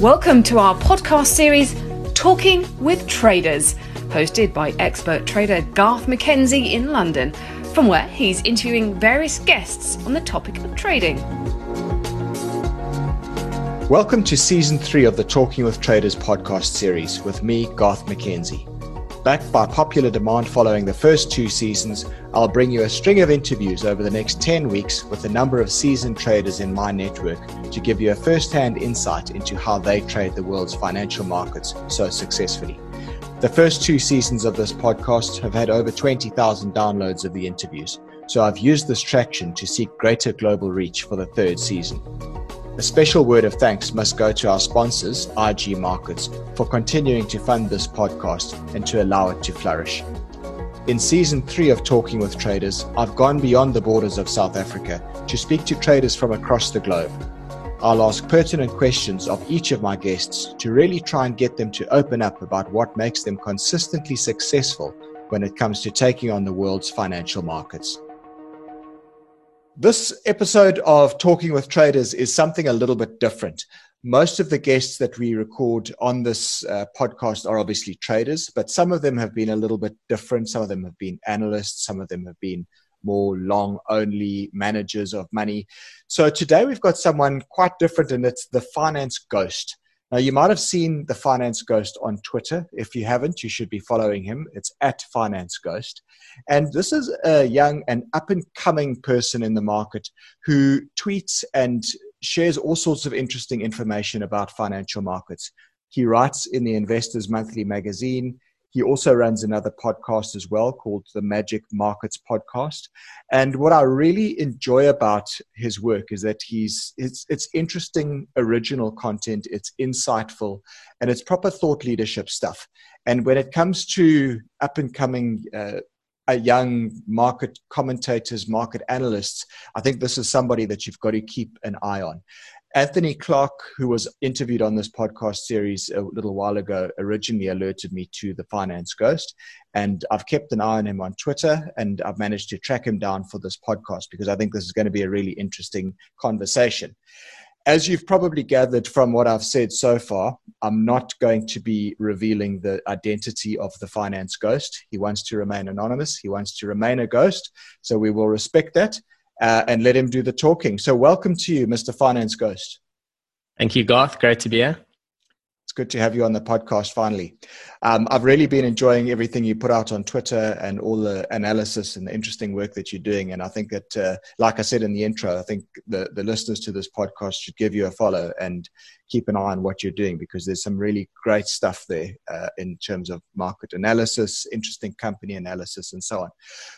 Welcome to our podcast series, Talking with Traders, hosted by expert trader Garth McKenzie in London, from where he's interviewing various guests on the topic of trading. Welcome to season three of the Talking with Traders podcast series with me, Garth McKenzie. Backed by popular demand following the first two seasons, I'll bring you a string of interviews over the next 10 weeks with a number of seasoned traders in my network to give you a first hand insight into how they trade the world's financial markets so successfully. The first two seasons of this podcast have had over 20,000 downloads of the interviews, so I've used this traction to seek greater global reach for the third season. A special word of thanks must go to our sponsors, IG Markets, for continuing to fund this podcast and to allow it to flourish. In season three of Talking with Traders, I've gone beyond the borders of South Africa to speak to traders from across the globe. I'll ask pertinent questions of each of my guests to really try and get them to open up about what makes them consistently successful when it comes to taking on the world's financial markets. This episode of Talking with Traders is something a little bit different. Most of the guests that we record on this uh, podcast are obviously traders, but some of them have been a little bit different. Some of them have been analysts, some of them have been more long only managers of money. So today we've got someone quite different, and it's the finance ghost. Now, you might have seen the Finance Ghost on Twitter. If you haven't, you should be following him. It's at Finance Ghost. And this is a young and up and coming person in the market who tweets and shares all sorts of interesting information about financial markets. He writes in the Investors Monthly magazine. He also runs another podcast as well called the Magic Markets Podcast. And what I really enjoy about his work is that he's it's it's interesting, original content, it's insightful, and it's proper thought leadership stuff. And when it comes to up and coming uh, young market commentators, market analysts, I think this is somebody that you've got to keep an eye on. Anthony Clark, who was interviewed on this podcast series a little while ago, originally alerted me to the Finance Ghost. And I've kept an eye on him on Twitter and I've managed to track him down for this podcast because I think this is going to be a really interesting conversation. As you've probably gathered from what I've said so far, I'm not going to be revealing the identity of the finance ghost. He wants to remain anonymous, he wants to remain a ghost. So we will respect that uh, and let him do the talking. So, welcome to you, Mr. Finance Ghost. Thank you, Garth. Great to be here. It's good to have you on the podcast finally. Um, I've really been enjoying everything you put out on Twitter and all the analysis and the interesting work that you're doing. And I think that, uh, like I said in the intro, I think the, the listeners to this podcast should give you a follow and keep an eye on what you're doing because there's some really great stuff there uh, in terms of market analysis, interesting company analysis, and so on.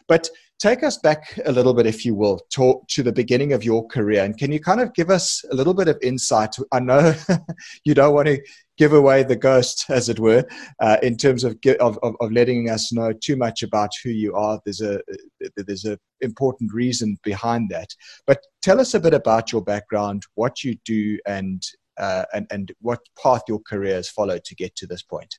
But take us back a little bit, if you will, to the beginning of your career. And can you kind of give us a little bit of insight? I know you don't want to give away the ghost, as it were, uh, in terms of, of, of letting us know too much about who you are. There's a there's a important reason behind that. But tell us a bit about your background, what you do, and uh, and and what path your career has followed to get to this point.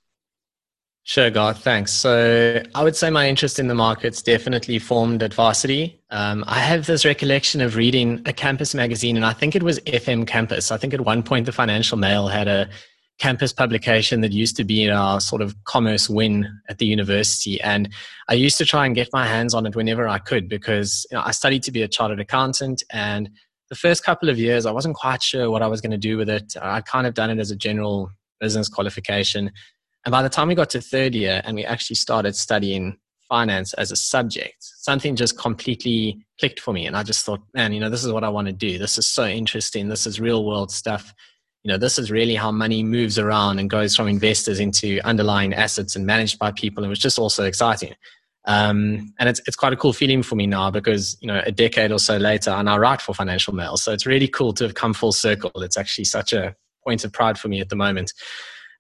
Sure, Garth. Thanks. So I would say my interest in the markets definitely formed at varsity. Um, I have this recollection of reading a campus magazine, and I think it was FM Campus. I think at one point the Financial Mail had a campus publication that used to be in our sort of commerce win at the university. And I used to try and get my hands on it whenever I could because you know, I studied to be a chartered accountant. And the first couple of years, I wasn't quite sure what I was going to do with it. I'd kind of done it as a general business qualification. And by the time we got to third year and we actually started studying finance as a subject, something just completely clicked for me. And I just thought, man, you know, this is what I want to do. This is so interesting. This is real world stuff. You know, this is really how money moves around and goes from investors into underlying assets and managed by people. It was just also exciting. Um, and it's, it's quite a cool feeling for me now because, you know, a decade or so later, I now write for Financial Mail. So it's really cool to have come full circle. It's actually such a point of pride for me at the moment.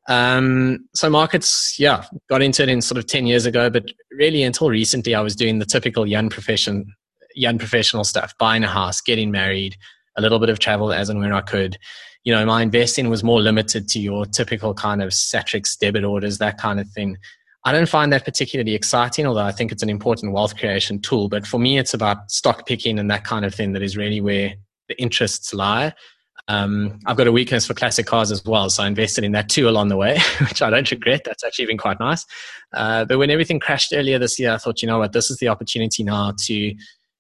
Um, so markets, yeah, got into it in sort of 10 years ago, but really until recently, I was doing the typical young profession, young professional stuff, buying a house, getting married, a little bit of travel as and when I could. You know, my investing was more limited to your typical kind of Satrix debit orders, that kind of thing. I don't find that particularly exciting, although I think it's an important wealth creation tool. But for me, it's about stock picking and that kind of thing that is really where the interests lie. Um, I've got a weakness for classic cars as well, so I invested in that too along the way, which I don't regret. That's actually been quite nice. Uh, but when everything crashed earlier this year, I thought, you know what, this is the opportunity now to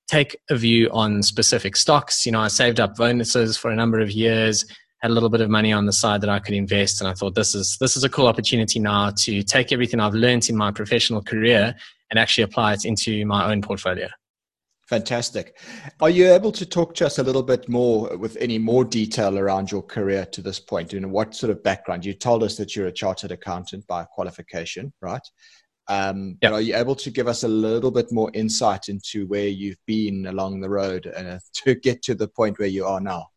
take a view on specific stocks. You know, I saved up bonuses for a number of years, had a little bit of money on the side that I could invest, and I thought this is this is a cool opportunity now to take everything I've learned in my professional career and actually apply it into my own portfolio. Fantastic. Are you able to talk to us a little bit more with any more detail around your career to this point? And what sort of background? You told us that you're a chartered accountant by qualification, right? Um, yep. Are you able to give us a little bit more insight into where you've been along the road uh, to get to the point where you are now?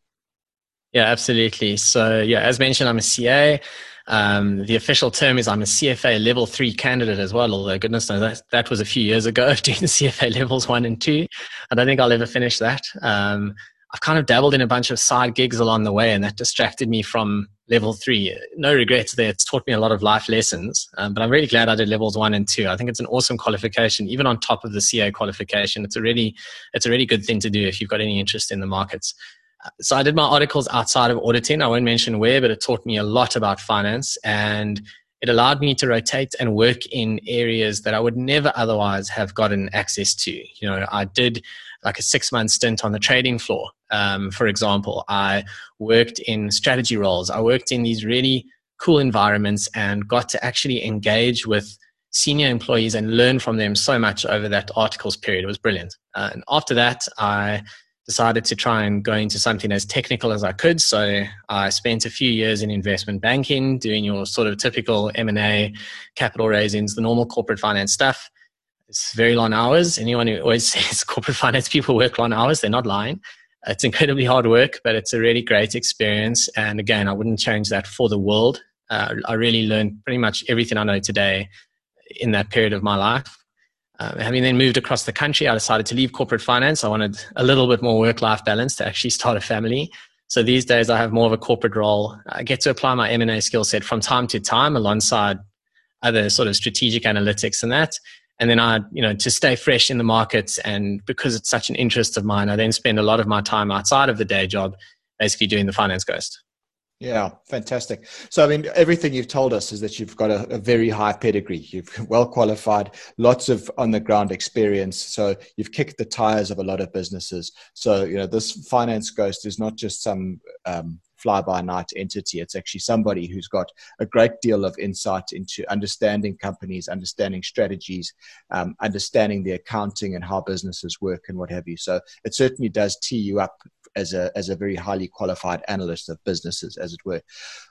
Yeah, absolutely. So, yeah, as mentioned, I'm a CA. Um, the official term is I'm a CFA level three candidate as well, although goodness knows that, that was a few years ago doing the CFA levels one and two. I don't think I'll ever finish that. Um, I've kind of dabbled in a bunch of side gigs along the way, and that distracted me from level three. No regrets there. It's taught me a lot of life lessons, um, but I'm really glad I did levels one and two. I think it's an awesome qualification, even on top of the CA qualification. It's a really, it's a really good thing to do if you've got any interest in the markets so I did my articles outside of auditing. I won't mention where, but it taught me a lot about finance and it allowed me to rotate and work in areas that I would never otherwise have gotten access to. You know, I did like a six month stint on the trading floor. Um, for example, I worked in strategy roles. I worked in these really cool environments and got to actually engage with senior employees and learn from them so much over that articles period. It was brilliant. Uh, and after that, I decided to try and go into something as technical as I could. So I spent a few years in investment banking, doing your sort of typical M&A, capital raisings, the normal corporate finance stuff. It's very long hours. Anyone who always says corporate finance people work long hours, they're not lying. It's incredibly hard work, but it's a really great experience. And again, I wouldn't change that for the world. Uh, I really learned pretty much everything I know today in that period of my life. Uh, having then moved across the country, I decided to leave corporate finance. I wanted a little bit more work life balance to actually start a family. So these days, I have more of a corporate role. I get to apply my M&A skill set from time to time alongside other sort of strategic analytics and that. And then I, you know, to stay fresh in the markets and because it's such an interest of mine, I then spend a lot of my time outside of the day job basically doing the finance ghost. Yeah, fantastic. So, I mean, everything you've told us is that you've got a, a, very high pedigree. You've well qualified, lots of on the ground experience. So, you've kicked the tires of a lot of businesses. So, you know, this finance ghost is not just some um, fly by night entity. It's actually somebody who's got a great deal of insight into understanding companies, understanding strategies, um, understanding the accounting and how businesses work and what have you. So, it certainly does tee you up as a as a very highly qualified analyst of businesses, as it were.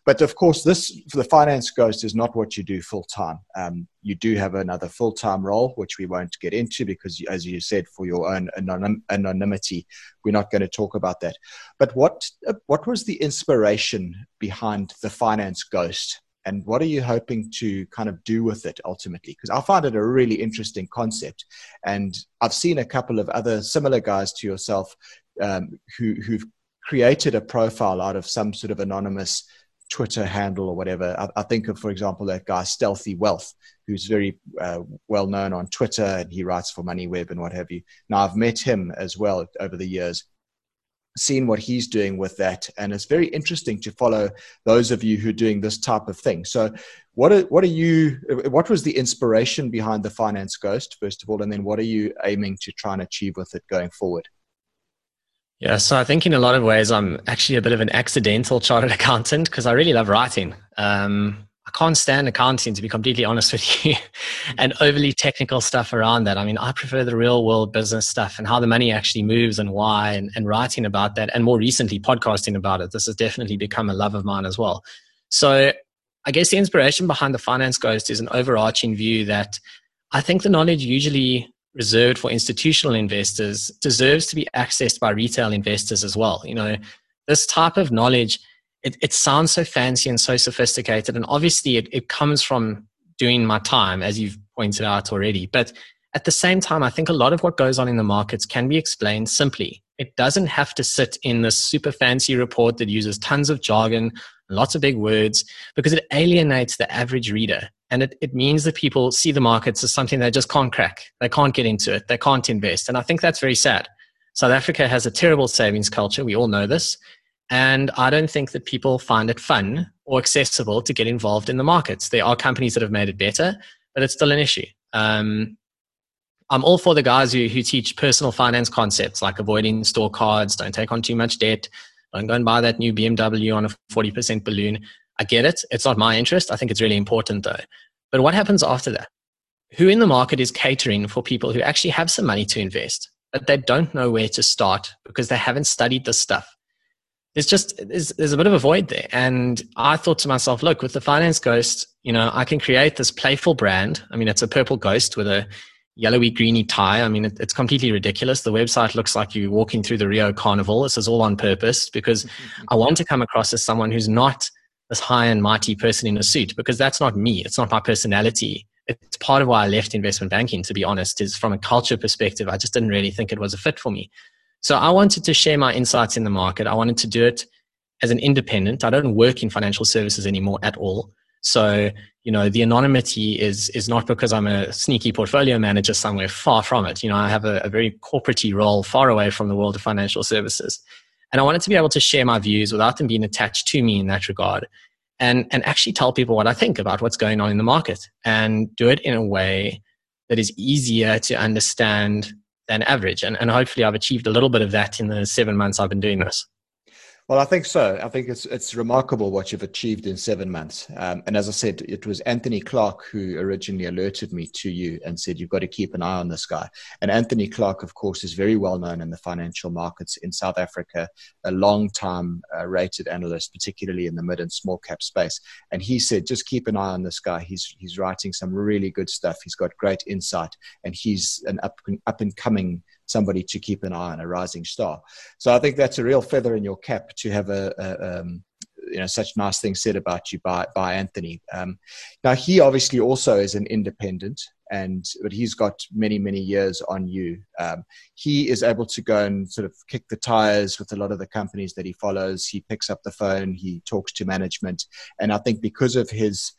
But of course, this for the finance ghost is not what you do full time. Um, you do have another full time role, which we won't get into because, as you said, for your own anonym, anonymity, we're not going to talk about that. But what what was the inspiration behind the finance ghost? and what are you hoping to kind of do with it ultimately because i find it a really interesting concept and i've seen a couple of other similar guys to yourself um, who, who've created a profile out of some sort of anonymous Twitter handle or whatever. I, I, think of, for example, that guy Stealthy Wealth, who's very uh, well known on Twitter and he writes for MoneyWeb and what have you. Now, I've met him as well over the years, seen what he's doing with that, and it's very interesting to follow those of you who are doing this type of thing. So, what are, what are you? What was the inspiration behind the Finance Ghost, first of all, and then what are you aiming to try and achieve with it going forward? Yeah, so I think in a lot of ways, I'm actually a bit of an accidental chartered accountant because I really love writing. Um, I can't stand accounting, to be completely honest with you, and overly technical stuff around that. I mean, I prefer the real world business stuff and how the money actually moves and why, and, and writing about that, and more recently, podcasting about it. This has definitely become a love of mine as well. So, I guess the inspiration behind the Finance Ghost is an overarching view that I think the knowledge usually reserved for institutional investors deserves to be accessed by retail investors as well. You know, this type of knowledge, it, it sounds so fancy and so sophisticated. And obviously, it, it comes from doing my time, as you've pointed out already. But at the same time, I think a lot of what goes on in the markets can be explained simply. It doesn't have to sit in this super fancy report that uses tons of jargon, lots of big words, because it alienates the average reader. And it, it means that people see the markets as something they just can't crack. They can't get into it. They can't invest. And I think that's very sad. South Africa has a terrible savings culture. We all know this. And I don't think that people find it fun or accessible to get involved in the markets. There are companies that have made it better, but it's still an issue. Um, I'm all for the guys who, who teach personal finance concepts like avoiding store cards, don't take on too much debt, don't go and buy that new BMW on a 40% balloon. I get it. It's not my interest. I think it's really important though. But what happens after that? Who in the market is catering for people who actually have some money to invest, but they don't know where to start because they haven't studied this stuff? There's just there's, there's a bit of a void there. And I thought to myself, look, with the finance ghost, you know, I can create this playful brand. I mean, it's a purple ghost with a yellowy greeny tie. I mean, it, it's completely ridiculous. The website looks like you're walking through the Rio Carnival. This is all on purpose because I want to come across as someone who's not this high and mighty person in a suit because that's not me. It's not my personality. It's part of why I left investment banking, to be honest, is from a culture perspective. I just didn't really think it was a fit for me. So I wanted to share my insights in the market. I wanted to do it as an independent. I don't work in financial services anymore at all. So, you know, the anonymity is is not because I'm a sneaky portfolio manager somewhere far from it. You know, I have a, a very corporate role far away from the world of financial services. And I wanted to be able to share my views without them being attached to me in that regard. And and actually tell people what I think about what's going on in the market and do it in a way that is easier to understand than average. And, and hopefully I've achieved a little bit of that in the seven months I've been doing this. Well, I think so. I think it's it's remarkable what you've achieved in seven months. Um, and as I said, it was Anthony Clark who originally alerted me to you and said you've got to keep an eye on this guy. And Anthony Clark, of course, is very well known in the financial markets in South Africa, a long time uh, rated analyst, particularly in the mid and small cap space. And he said just keep an eye on this guy. He's he's writing some really good stuff. He's got great insight, and he's an up up and coming somebody to keep an eye on, a rising star. So I think that's a real feather in your cap to have a, a um, you know such nice things said about you by by Anthony. Um, now he obviously also is an independent, and but he's got many many years on you. Um, he is able to go and sort of kick the tires with a lot of the companies that he follows. He picks up the phone, he talks to management, and I think because of his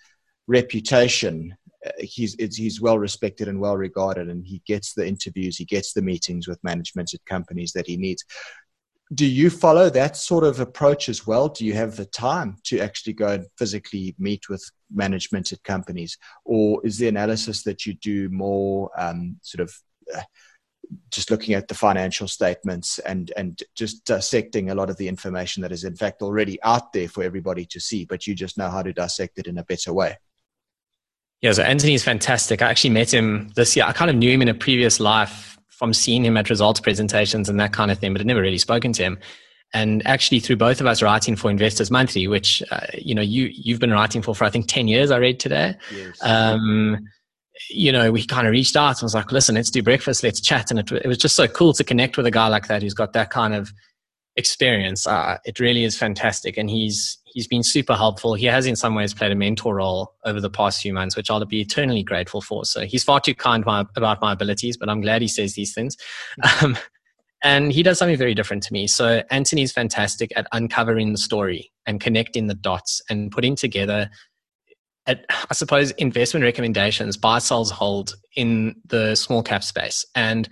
reputation he's he's well respected and well regarded, and he gets the interviews, he gets the meetings with management at companies that he needs. Do you follow that sort of approach as well? Do you have the time to actually go and physically meet with management at companies, or is the analysis that you do more um, sort of uh, just looking at the financial statements and and just dissecting a lot of the information that is in fact already out there for everybody to see, but you just know how to dissect it in a better way? Yeah, so Anthony is fantastic. I actually met him this year. I kind of knew him in a previous life from seeing him at results presentations and that kind of thing, but I'd never really spoken to him. And actually, through both of us writing for Investors Monthly, which uh, you know you you've been writing for for I think ten years. I read today. Yes. Um, you know, we kind of reached out and was like, "Listen, let's do breakfast, let's chat." And it, it was just so cool to connect with a guy like that who's got that kind of experience. Uh, it really is fantastic, and he's he's been super helpful. He has, in some ways, played a mentor role over the past few months, which I'll be eternally grateful for. So he's far too kind my, about my abilities, but I'm glad he says these things. Um, and he does something very different to me. So Anthony's fantastic at uncovering the story and connecting the dots and putting together. At, I suppose investment recommendations buy sells hold in the small cap space and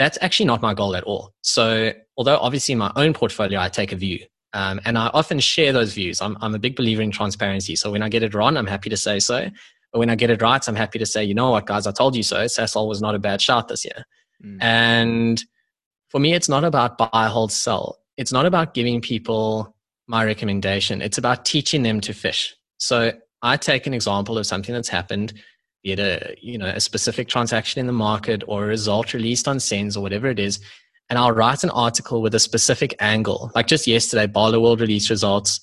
that's actually not my goal at all. So, although obviously in my own portfolio, I take a view um, and I often share those views. I'm, I'm a big believer in transparency. So, when I get it wrong, I'm happy to say so. But when I get it right, I'm happy to say, you know what, guys, I told you so. Sasol was not a bad shot this year. Mm. And for me, it's not about buy, hold, sell. It's not about giving people my recommendation. It's about teaching them to fish. So I take an example of something that's happened be it a you know a specific transaction in the market or a result released on Sens or whatever it is, and I'll write an article with a specific angle. Like just yesterday, Barloworld released results,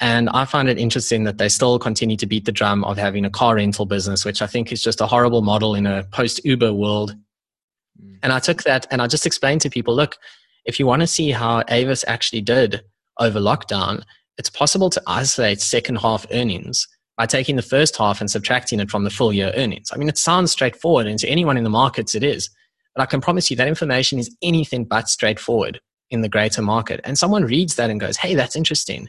and I find it interesting that they still continue to beat the drum of having a car rental business, which I think is just a horrible model in a post Uber world. Mm. And I took that and I just explained to people, look, if you want to see how Avis actually did over lockdown, it's possible to isolate second half earnings by taking the first half and subtracting it from the full year earnings. I mean, it sounds straightforward, and to anyone in the markets, it is. But I can promise you that information is anything but straightforward in the greater market. And someone reads that and goes, hey, that's interesting.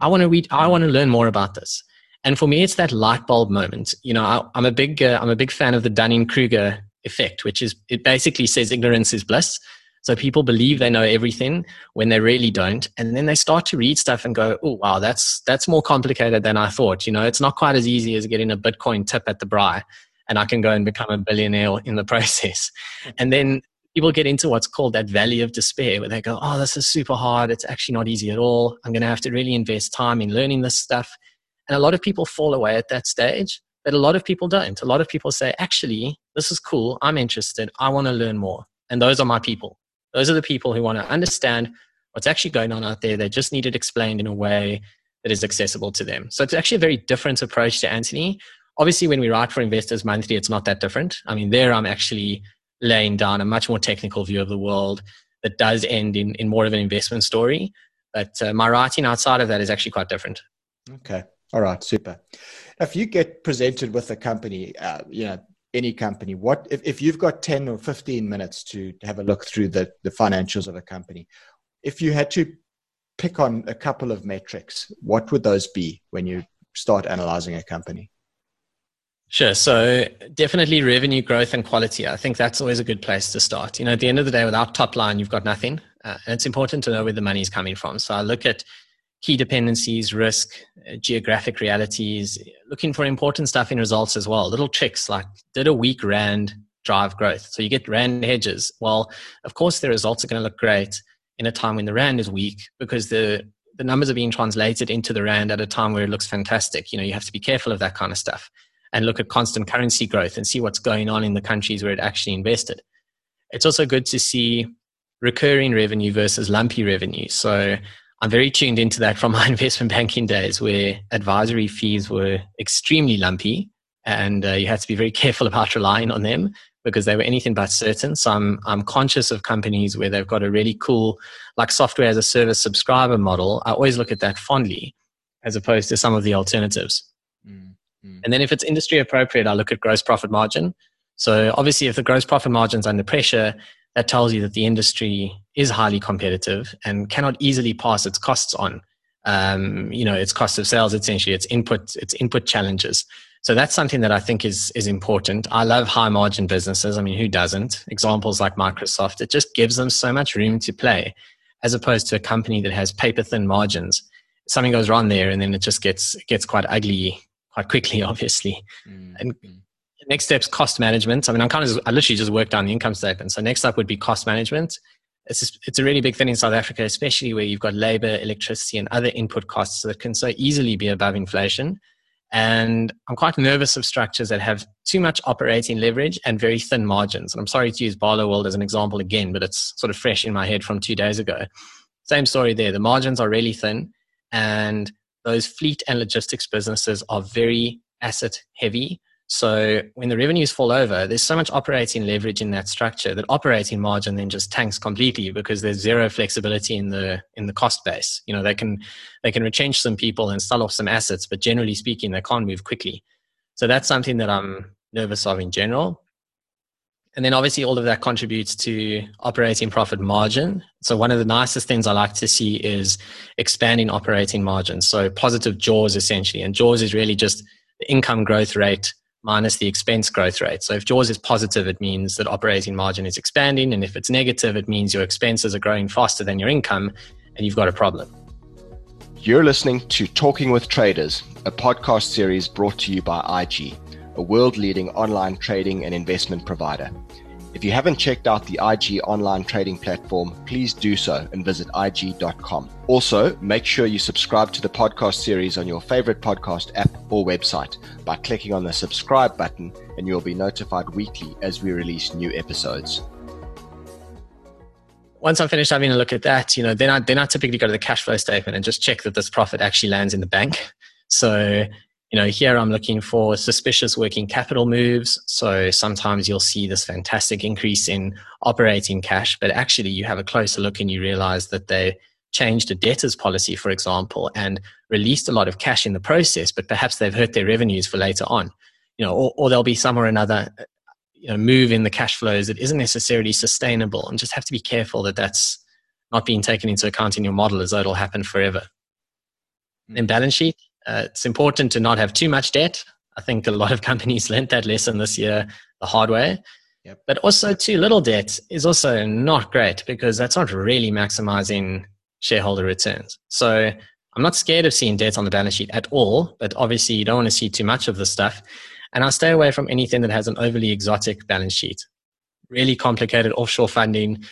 I want to read, I want to learn more about this. And for me, it's that light bulb moment. You know, I, am a big, uh, I'm a big fan of the Dunning Kruger effect, which is it basically says ignorance is bliss. So people believe they know everything when they really don't. And then they start to read stuff and go, oh, wow, that's, that's more complicated than I thought. You know, it's not quite as easy as getting a Bitcoin tip at the Braai and I can go and become a billionaire in the process. And then people get into what's called that valley of despair where they go, oh, this is super hard. It's actually not easy at all. I'm going to have to really invest time in learning this stuff. And a lot of people fall away at that stage, but a lot of people don't. A lot of people say, actually, this is cool. I'm interested. I want to learn more. And those are my people. Those are the people who want to understand what's actually going on out there. They just need it explained in a way that is accessible to them. So it's actually a very different approach to Anthony. Obviously, when we write for Investors Monthly, it's not that different. I mean, there I'm actually laying down a much more technical view of the world that does end in, in more of an investment story. But uh, my writing outside of that is actually quite different. Okay. All right. Super. If you get presented with a company, uh, you know, any company what if, if you've got 10 or 15 minutes to have a look through the, the financials of a company if you had to pick on a couple of metrics what would those be when you start analyzing a company Sure. So definitely revenue growth and quality. I think that's always a good place to start. You know, at the end of the day, without top line, you've got nothing. Uh, and it's important to know where the money is coming from. So I look at key dependencies, risk, uh, geographic realities, looking for important stuff in results as well. Little tricks like did a weak rand drive growth? So you get rand hedges. Well, of course, the results are going to look great in a time when the rand is weak because the the numbers are being translated into the rand at a time where it looks fantastic. You know, you have to be careful of that kind of stuff and look at constant currency growth and see what's going on in the countries where it actually invested. It's also good to see recurring revenue versus lumpy revenue. So I'm very tuned into that from my investment banking days where advisory fees were extremely lumpy and uh, you had to be very careful about relying on them because they were anything but certain. So I'm, I'm conscious of companies where they've got a really cool, like software as a service subscriber model. I always look at that fondly as opposed to some of the alternatives. Mm-hmm. And then if it's industry appropriate, I look at gross profit margin. So obviously, if the gross profit margin's under pressure, that tells you that the industry is highly competitive and cannot easily pass its costs on. Um, you know, its cost of sales, essentially, its input, its input challenges. So that's something that I think is is important. I love high margin businesses. I mean, who doesn't? Examples like Microsoft, it just gives them so much room to play, as opposed to a company that has paper thin margins. Something goes wrong there, and then it just gets gets quite ugly quite quickly, obviously. Mm-hmm. And next step's cost management. I mean, I'm kind of, I literally just worked on the income statement. So next up would be cost management. It's, just, it's a really big thing in South Africa, especially where you've got labor, electricity, and other input costs that can so easily be above inflation. And I'm quite nervous of structures that have too much operating leverage and very thin margins. And I'm sorry to use Barloworld as an example again, but it's sort of fresh in my head from two days ago. Same story there. The margins are really thin, and those fleet and logistics businesses are very asset heavy. So when the revenues fall over, there's so much operating leverage in that structure that operating margin then just tanks completely because there's zero flexibility in the in the cost base. You know, they can they can rechange some people and sell off some assets, but generally speaking, they can't move quickly. So that's something that I'm nervous of in general. And then obviously all of that contributes to operating profit margin. So one of the nicest things I like to see is expanding operating margins. So positive jaws essentially. And jaws is really just the income growth rate minus the expense growth rate. So if jaws is positive, it means that operating margin is expanding. And if it's negative, it means your expenses are growing faster than your income and you've got a problem. You're listening to Talking with Traders, a podcast series brought to you by IG, a world leading online trading and investment provider. If you haven't checked out the IG online trading platform, please do so and visit IG.com. Also, make sure you subscribe to the podcast series on your favorite podcast app or website by clicking on the subscribe button, and you'll be notified weekly as we release new episodes. Once I'm finished having a look at that, you know, then I then I typically go to the cash flow statement and just check that this profit actually lands in the bank. So you know, here I'm looking for suspicious working capital moves. So sometimes you'll see this fantastic increase in operating cash, but actually you have a closer look and you realize that they changed a debtors policy, for example, and released a lot of cash in the process, but perhaps they've hurt their revenues for later on. You know, or, or there'll be some or another you know, move in the cash flows that isn't necessarily sustainable and just have to be careful that that's not being taken into account in your model as though it'll happen forever. Mm. In balance sheet, uh, it's important to not have too much debt. I think a lot of companies learned that lesson this year the hard way. Yep. But also, too little debt is also not great because that's not really maximizing shareholder returns. So I'm not scared of seeing debt on the balance sheet at all, but obviously you don't want to see too much of the stuff. And I stay away from anything that has an overly exotic balance sheet. Really complicated offshore funding,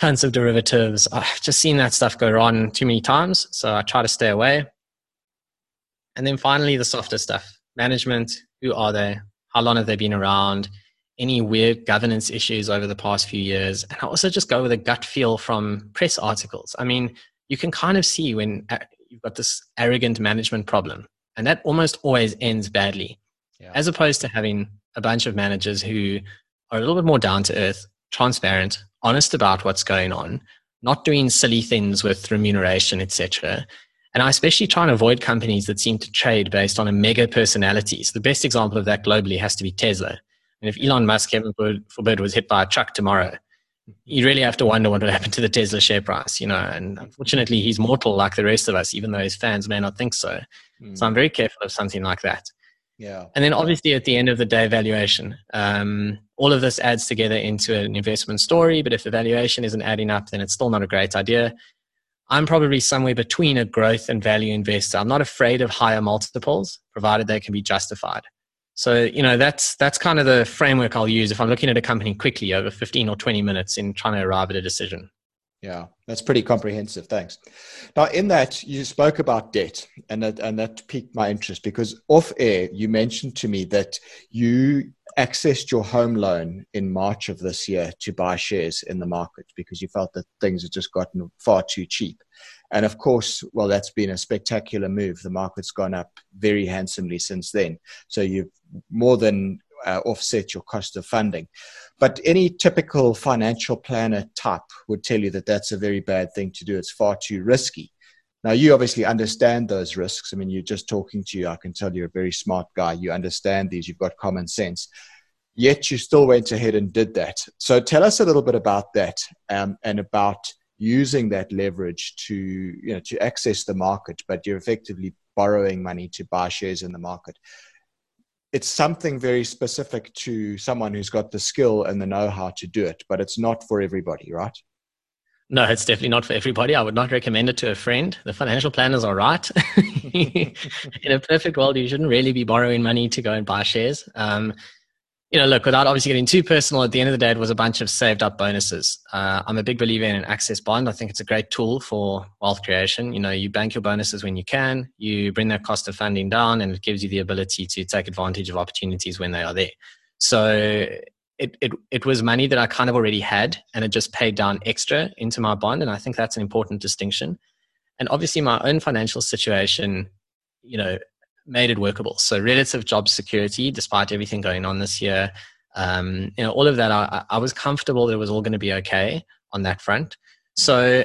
tons of derivatives. I've just seen that stuff go wrong too many times, so I try to stay away. And then finally, the softer stuff management who are they? How long have they been around? Any weird governance issues over the past few years? And I also just go with a gut feel from press articles. I mean, you can kind of see when uh, you've got this arrogant management problem, and that almost always ends badly, yeah. as opposed to having a bunch of managers who are a little bit more down to earth, transparent, honest about what's going on, not doing silly things with remuneration, etc. And I especially try and avoid companies that seem to trade based on a mega personality. So the best example of that globally has to be Tesla. And if Elon Musk, heaven forbid, was hit by a truck tomorrow, you really have to wonder what would happen to the Tesla share price, you know. And unfortunately, he's mortal like the rest of us, even though his fans may not think so. Mm. So I'm very careful of something like that. Yeah. And then obviously at the end of the day, valuation. Um, all of this adds together into an investment story, but if the valuation isn't adding up, then it's still not a great idea. I'm probably somewhere between a growth and value investor. I'm not afraid of higher multiples, provided they can be justified. So, you know, that's that's kind of the framework I'll use if I'm looking at a company quickly over 15 or 20 minutes in trying to arrive at a decision. Yeah, that's pretty comprehensive. Thanks. Now, in that, you spoke about debt, and that, and that piqued my interest because off air, you mentioned to me that you accessed your home loan in March of this year to buy shares in the market because you felt that things had just gotten far too cheap. And of course, well, that's been a spectacular move. The market's gone up very handsomely since then. So you've more than uh, offset your cost of funding. But any typical financial planner type would tell you that that's a very bad thing to do. It's far too risky. Now, you obviously understand those risks. I mean, you're just talking to you. I can tell you're a very smart guy. You understand these. You've got common sense. Yet you still went ahead and did that. So tell us a little bit about that um, and about using that leverage to, you know, to access the market, but you're effectively borrowing money to buy shares in the market it's something very specific to someone who's got the skill and the know-how to do it but it's not for everybody right? No it's definitely not for everybody. I would not recommend it to a friend. The financial planners are right. In a perfect world you shouldn't really be borrowing money to go and buy shares. Um, you know, look, without obviously getting too personal, at the end of the day, it was a bunch of saved up bonuses. Uh, I'm a big believer in an access bond. I think it's a great tool for wealth creation. You know, you bank your bonuses when you can, you bring that cost of funding down, and it gives you the ability to take advantage of opportunities when they are there. So it, it, it was money that I kind of already had, and it just paid down extra into my bond. And I think that's an important distinction. And obviously, my own financial situation, you know, made it workable. So relative job security, despite everything going on this year, um, you know, all of that, I, I was comfortable that it was all going to be okay on that front. So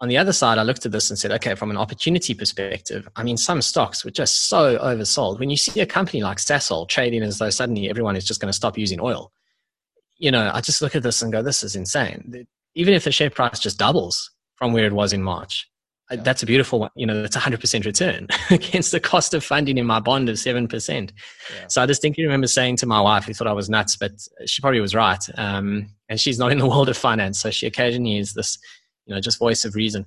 on the other side, I looked at this and said, okay, from an opportunity perspective, I mean, some stocks were just so oversold. When you see a company like Sasol trading as though suddenly everyone is just going to stop using oil, you know, I just look at this and go, this is insane. Even if the share price just doubles from where it was in March. That's a beautiful one. You know, that's a hundred percent return against the cost of funding in my bond of seven percent. Yeah. So I distinctly remember saying to my wife, who thought I was nuts, but she probably was right. Um, and she's not in the world of finance, so she occasionally is this, you know, just voice of reason.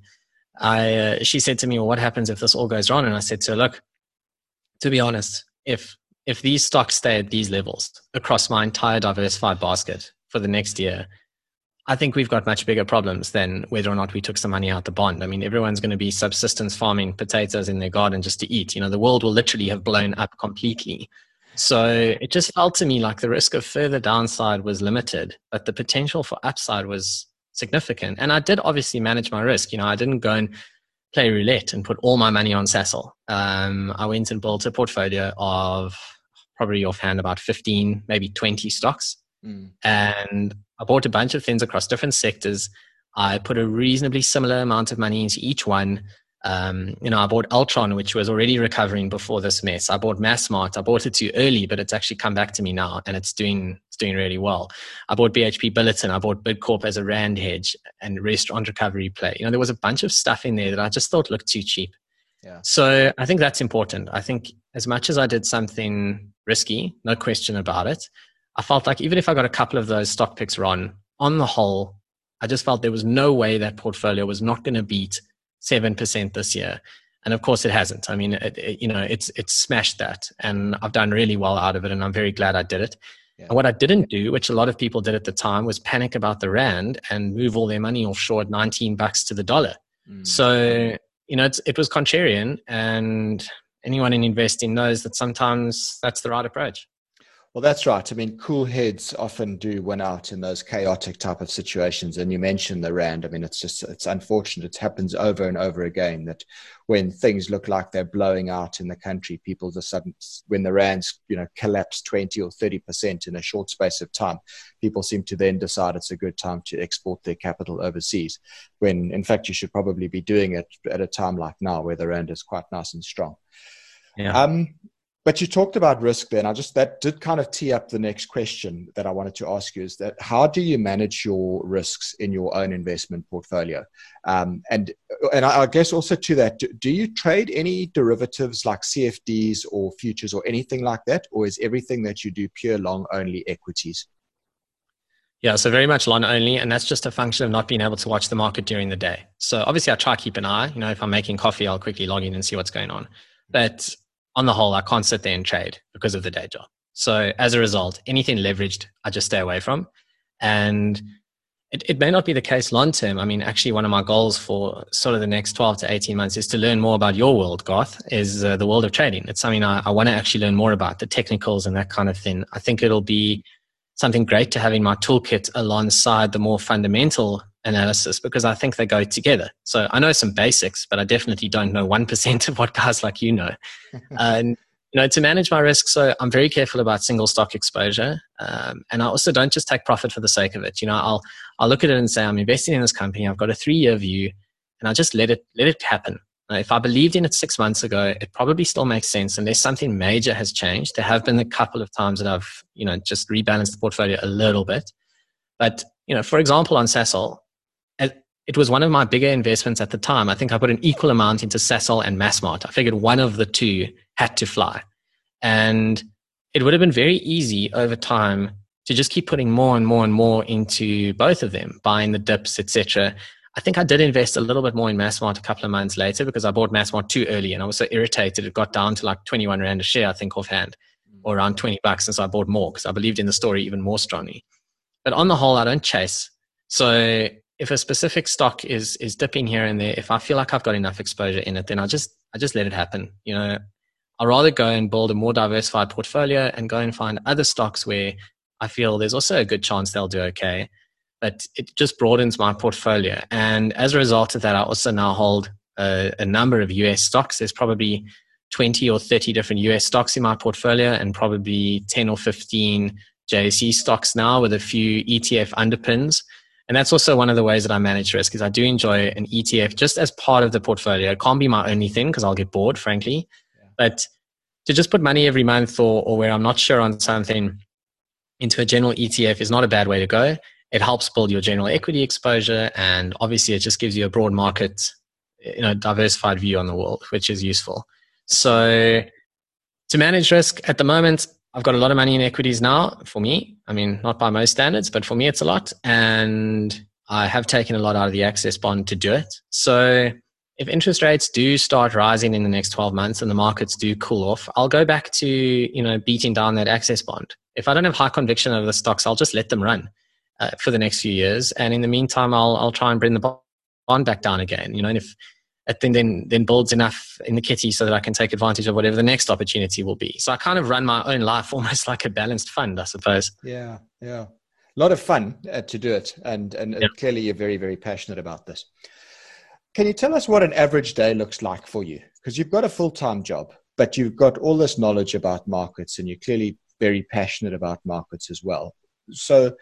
I, uh, she said to me, "Well, what happens if this all goes wrong?" And I said to her, "Look, to be honest, if if these stocks stay at these levels across my entire diversified basket for the next year, I think we've got much bigger problems than whether or not we took some money out the bond. I mean, everyone's going to be subsistence farming potatoes in their garden just to eat. You know, the world will literally have blown up completely. So it just felt to me like the risk of further downside was limited, but the potential for upside was significant. And I did obviously manage my risk. You know, I didn't go and play roulette and put all my money on Sasol. Um, I went and built a portfolio of probably offhand about 15, maybe 20 stocks. Mm. And I bought a bunch of things across different sectors. I put a reasonably similar amount of money into each one. Um, you know, I bought Altron, which was already recovering before this mess. I bought Massmart. I bought it too early, but it's actually come back to me now, and it's doing it's doing really well. I bought BHP Billiton. I bought Bidcorp as a rand hedge and restaurant recovery play. You know, there was a bunch of stuff in there that I just thought looked too cheap. Yeah. So I think that's important. I think as much as I did something risky, no question about it, I felt like even if I got a couple of those stock picks wrong, on the whole, I just felt there was no way that portfolio was not going to beat 7% this year. And of course it hasn't. I mean, it, it, you know, it's, it's smashed that and I've done really well out of it and I'm very glad I did it. Yeah. And what I didn't do, which a lot of people did at the time, was panic about the rand and move all their money offshore at 19 bucks to the dollar. Mm. So, you know, it was contrarian and anyone in investing knows that sometimes that's the right approach. Well, that's right. I mean, cool heads often do win out in those chaotic type of situations. And you mentioned the rand. I mean, it's just it's unfortunate. It happens over and over again that when things look like they're blowing out in the country, people just sudden when the rands you know collapse twenty or thirty percent in a short space of time, people seem to then decide it's a good time to export their capital overseas. When in fact you should probably be doing it at a time like now, where the rand is quite nice and strong. Yeah. Um, but you talked about risk then. I just that did kind of tee up the next question that I wanted to ask you is that how do you manage your risks in your own investment portfolio? Um, and and I, guess also to that, do, do you trade any derivatives like CFDs or futures or anything like that, or is everything that you do pure long only equities? Yeah, so very much long only, and that's just a function of not being able to watch the market during the day. So obviously, I try to keep an eye. You know, if I'm making coffee, I'll quickly log in and see what's going on. But on the whole, I can't sit there and trade because of the day job. So as a result, anything leveraged, I just stay away from. And it, it may not be the case long term. I mean, actually, one of my goals for sort of the next 12 to 18 months is to learn more about your world, Garth, is uh, the world of trading. It's something I, I want to actually learn more about, the technicals and that kind of thing. I think it'll be something great to have in my toolkit alongside the more fundamental analysis because I think they go together. So I know some basics, but I definitely don't know 1% of what guys like you know. and, you know, to manage my risk, so I'm very careful about single stock exposure. Um, and I also don't just take profit for the sake of it. You know, I'll, I'll look at it and say, I'm investing in this company. I've got a three year view and I just let it, let it happen. if I believed in it six months ago, it probably still makes sense unless something major has changed. There have been a couple of times that I've, you know, just rebalanced the portfolio a little bit. But, you know, for example, on Sasol, it was one of my bigger investments at the time. I think I put an equal amount into Sasol and Massmart. I figured one of the two had to fly. And it would have been very easy over time to just keep putting more and more and more into both of them, buying the dips, etc. I think I did invest a little bit more in Massmart a couple of months later because I bought Massmart too early and I was so irritated. It got down to like 21 Rand a share, I think, offhand, mm. or around 20 bucks. And so I bought more because I believed in the story even more strongly. But on the whole, I don't chase. So if a specific stock is is dipping here and there, if I feel like I've got enough exposure in it, then I just I just let it happen. You know, I'd rather go and build a more diversified portfolio and go and find other stocks where I feel there's also a good chance they'll do okay. But it just broadens my portfolio. And as a result of that, I also now hold a, a number of US stocks. There's probably 20 or 30 different US stocks in my portfolio and probably 10 or 15 JSE stocks now with a few ETF underpins. And that's also one of the ways that I manage risk is I do enjoy an ETF just as part of the portfolio. It can't be my only thing because I'll get bored, frankly. Yeah. But to just put money every month or, or where I'm not sure on something into a general ETF is not a bad way to go. It helps build your general equity exposure. And obviously it just gives you a broad market, you know, diversified view on the world, which is useful. So to manage risk at the moment, I've got a lot of money in equities now for me. I mean, not by most standards, but for me, it's a lot. And I have taken a lot out of the access bond to do it. So if interest rates do start rising in the next 12 months and the markets do cool off, I'll go back to, you know, beating down that access bond. If I don't have high conviction over the stocks, I'll just let them run uh, for the next few years. And in the meantime, I'll, I'll try and bring the bond back down again. You know, and if it then, then then builds enough in the kitty so that I can take advantage of whatever the next opportunity will be. So I kind of run my own life almost like a balanced fund, I suppose. Yeah, yeah, a lot of fun uh, to do it, and and yep. clearly you're very very passionate about this. Can you tell us what an average day looks like for you? Because you've got a full time job, but you've got all this knowledge about markets, and you're clearly very passionate about markets as well. So.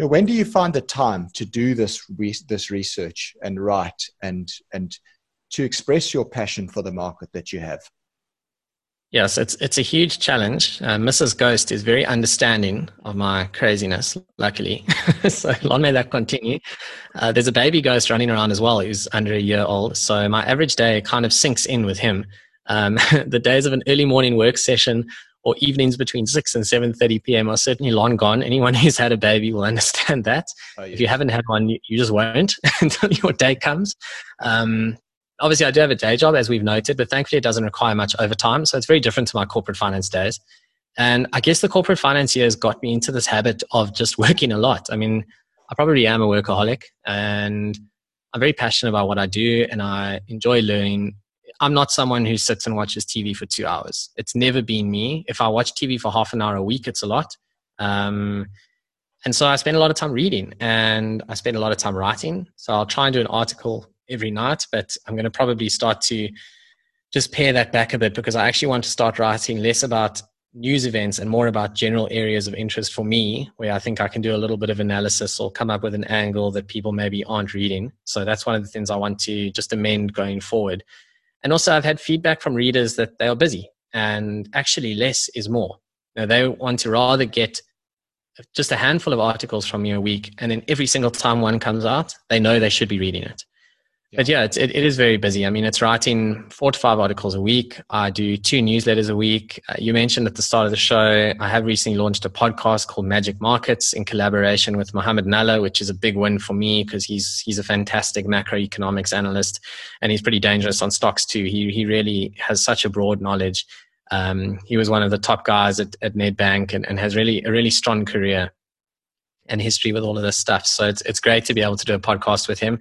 You know, when do you find the time to do this re- this research and write and and to express your passion for the market that you have? Yes, it's it's a huge challenge. Uh, Mrs. Ghost is very understanding of my craziness, luckily. so long may that continue. Uh, there's a baby ghost running around as well who's under a year old. So my average day kind of syncs in with him. Um, the days of an early morning work session or evenings between 6 and 7.30 p.m. are certainly long gone. Anyone who's had a baby will understand that. Oh, If you haven't had one, you, you just won't until your day comes. Um, obviously, I do have a day job, as we've noted, but thankfully it doesn't require much overtime. So it's very different to my corporate finance days. And I guess the corporate finance years got me into this habit of just working a lot. I mean, I probably am a workaholic and I'm very passionate about what I do and I enjoy learning. I'm not someone who sits and watches TV for two hours. It's never been me. If I watch TV for half an hour a week, it's a lot. Um, and so I spend a lot of time reading and I spend a lot of time writing. So I'll try and do an article every night, but I'm going to probably start to just pare that back a bit because I actually want to start writing less about news events and more about general areas of interest for me where I think I can do a little bit of analysis or come up with an angle that people maybe aren't reading. So that's one of the things I want to just amend going forward. And also, I've had feedback from readers that they are busy and actually less is more. Now, they want to rather get just a handful of articles from you a week, and then every single time one comes out, they know they should be reading it. But yeah, it, it is very busy. I mean, it's writing four to five articles a week. I do two newsletters a week. Uh, you mentioned at the start of the show, I have recently launched a podcast called Magic Markets in collaboration with Mohammed Nalla, which is a big win for me because he's he's a fantastic macroeconomics analyst and he's pretty dangerous on stocks too. He he really has such a broad knowledge. Um, he was one of the top guys at, at Nedbank and, and has really a really strong career and history with all of this stuff. So it's it's great to be able to do a podcast with him.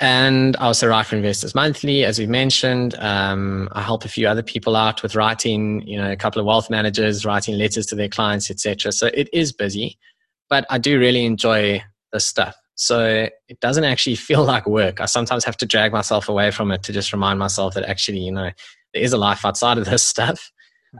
And I also write for Investors Monthly, as we mentioned. Um, I help a few other people out with writing, you know, a couple of wealth managers, writing letters to their clients, etc. So it is busy, but I do really enjoy this stuff. So it doesn't actually feel like work. I sometimes have to drag myself away from it to just remind myself that actually, you know, there is a life outside of this stuff.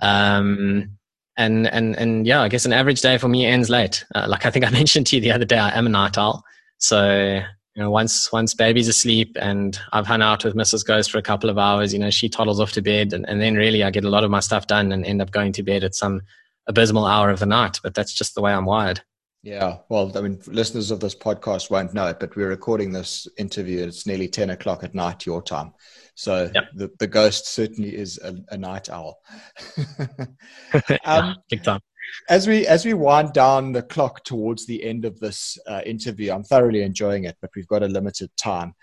Um, and and and yeah, I guess an average day for me ends late. Uh, like I think I mentioned to you the other day, I am a night owl. So you know, once once baby's asleep and I've hung out with Mrs. Ghost for a couple of hours, you know, she toddles off to bed, and, and then really I get a lot of my stuff done and end up going to bed at some abysmal hour of the night. But that's just the way I'm wired. Yeah, well, I mean, listeners of this podcast won't know it, but we're recording this interview. It's nearly ten o'clock at night your time, so yep. the the ghost certainly is a, a night owl. um, yeah, big time as we as we wind down the clock towards the end of this uh, interview, I'm thoroughly enjoying it, but we've got a limited time.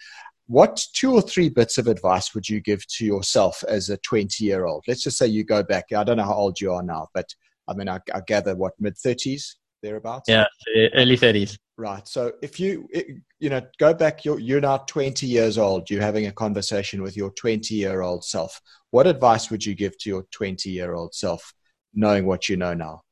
What two or three bits of advice would you give to yourself as a 20 year old? Let's just say you go back. I don't know how old you are now, but I mean, I, I gather what mid 30s thereabouts. Yeah, early 30s. Right. So if you you know go back, you're you're now 20 years old. You're having a conversation with your 20 year old self. What advice would you give to your 20 year old self, knowing what you know now?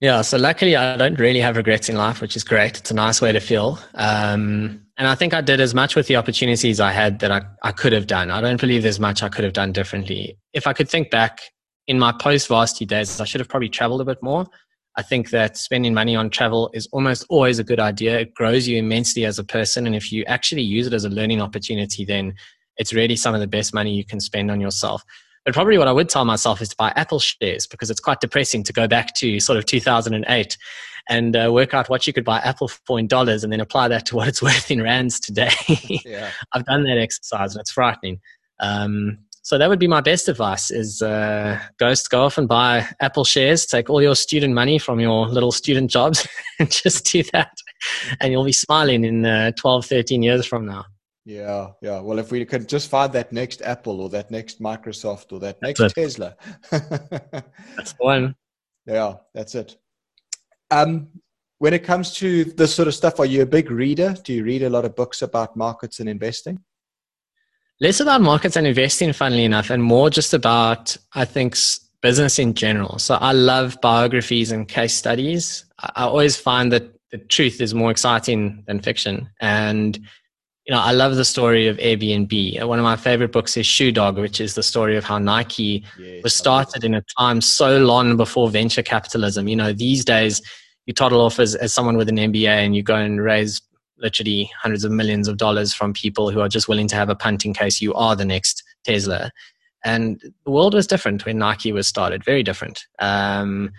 Yeah, so luckily I don't really have regrets in life, which is great. It's a nice way to feel. Um, and I think I did as much with the opportunities I had that I, I could have done. I don't believe there's much I could have done differently. If I could think back in my post varsity days, I should have probably traveled a bit more. I think that spending money on travel is almost always a good idea. It grows you immensely as a person. And if you actually use it as a learning opportunity, then it's really some of the best money you can spend on yourself. But probably what I would tell myself is to buy Apple shares because it's quite depressing to go back to sort of 2008 and uh, work out what you could buy Apple for in dollars and then apply that to what it's worth in rands today. yeah. I've done that exercise and it's frightening. Um, so that would be my best advice is uh, go, go off and buy Apple shares, take all your student money from your little student jobs and just do that. And you'll be smiling in uh, 12, 13 years from now. Yeah, yeah. Well, if we could just find that next Apple or that next Microsoft or that next Tesla. that's one. Yeah, that's it. Um, when it comes to this sort of stuff, are you a big reader? Do you read a lot of books about markets and investing? Less about markets and investing, funnily enough, and more just about, I think, business in general. So I love biographies and case studies. I always find that the truth is more exciting than fiction. And you know, I love the story of Airbnb. One of my favorite books is Shoe Dog, which is the story of how Nike yes, was started in a time so long before venture capitalism. You know, these days you toddle off as, as someone with an MBA and you go and raise literally hundreds of millions of dollars from people who are just willing to have a punt in case you are the next Tesla. And the world was different when Nike was started, very different. Um,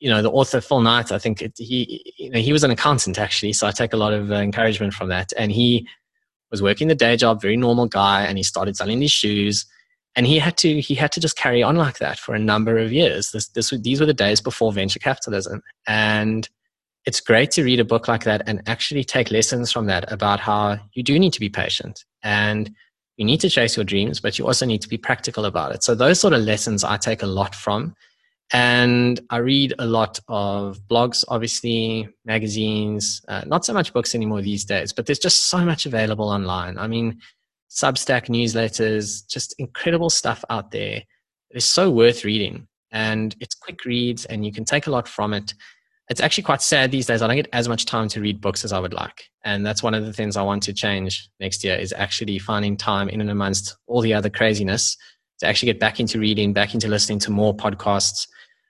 you know, the author Phil Knight, I think it, he, you know, he was an accountant actually, so I take a lot of uh, encouragement from that. And he was working the day job, very normal guy, and he started selling these shoes. and he had to he had to just carry on like that for a number of years. This, this these were the days before venture capitalism, and it's great to read a book like that and actually take lessons from that about how you do need to be patient and you need to chase your dreams, but you also need to be practical about it. So those sort of lessons I take a lot from. And I read a lot of blogs, obviously, magazines, uh, not so much books anymore these days, but there's just so much available online. I mean, Substack newsletters, just incredible stuff out there. It's so worth reading. And it's quick reads, and you can take a lot from it. It's actually quite sad these days. I don't get as much time to read books as I would like. And that's one of the things I want to change next year is actually finding time in and amongst all the other craziness to actually get back into reading, back into listening to more podcasts.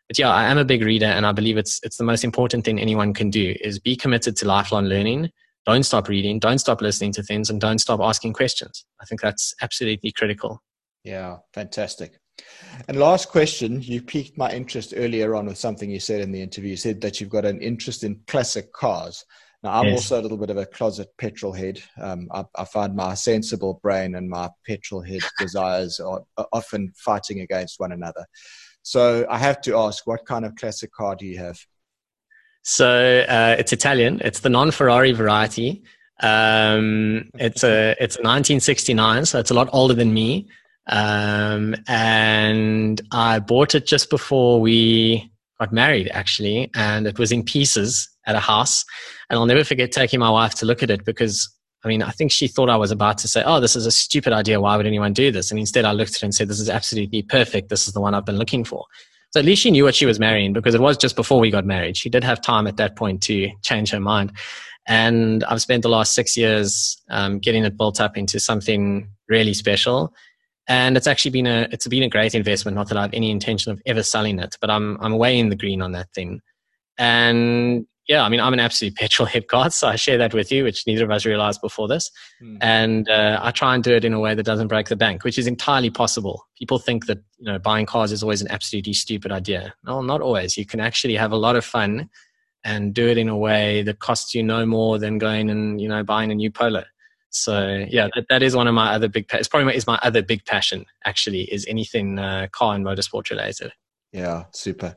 But yeah, I am a big reader and I believe it's it's the most important thing anyone can do is be committed to lifelong learning don't stop reading, don't stop listening to things, and don't stop asking questions. I think that's absolutely critical. Yeah, fantastic. And last question, you piqued my interest earlier on with something you said in the interview. You said that you've got an interest in classic cars. Now, I'm yes. also a little bit of a closet petrol head. Um, I, I, find my sensible brain and my petrol head desires are, are often fighting against one another. So I have to ask, what kind of classic car do you have? So uh, it's Italian. It's the non-Ferrari variety. Um, it's a it's a 1969, so it's a lot older than me. Um, and I bought it just before we got married, actually, and it was in pieces at a house. And I'll never forget taking my wife to look at it because I mean, I think she thought I was about to say, "Oh, this is a stupid idea. Why would anyone do this?" And instead, I looked at it and said, "This is absolutely perfect. This is the one I've been looking for." So at least she knew what she was marrying because it was just before we got married. She did have time at that point to change her mind. And I've spent the last six years um, getting it built up into something really special. And it's actually been a it's been a great investment. Not that I have any intention of ever selling it, but I'm I'm way in the green on that thing. And yeah, I mean, I'm an absolute petrol hip god, so I share that with you, which neither of us realized before this. Mm. And uh, I try and do it in a way that doesn't break the bank, which is entirely possible. People think that you know buying cars is always an absolutely stupid idea. No, not always. You can actually have a lot of fun and do it in a way that costs you no more than going and you know buying a new Polo. So yeah, that, that is one of my other big. it's probably my, is my other big passion. Actually, is anything uh, car and motorsport related. Yeah, super.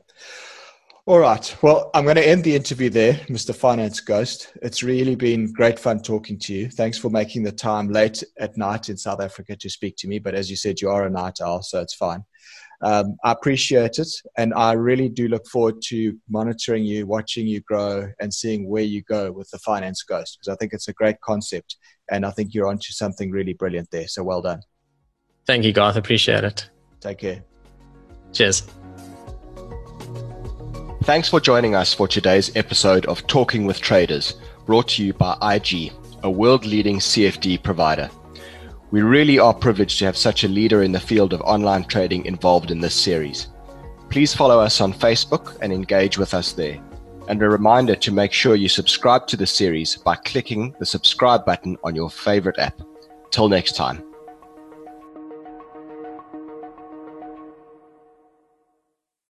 All right. Well, I'm going to end the interview there, Mr. Finance Ghost. It's really been great fun talking to you. Thanks for making the time late at night in South Africa to speak to me. But as you said, you are a night owl, so it's fine. Um, I appreciate it. And I really do look forward to monitoring you, watching you grow, and seeing where you go with the Finance Ghost, because I think it's a great concept. And I think you're onto something really brilliant there. So well done. Thank you, Garth. Appreciate it. Take care. Cheers. Thanks for joining us for today's episode of Talking with Traders, brought to you by IG, a world leading CFD provider. We really are privileged to have such a leader in the field of online trading involved in this series. Please follow us on Facebook and engage with us there. And a reminder to make sure you subscribe to the series by clicking the subscribe button on your favorite app. Till next time.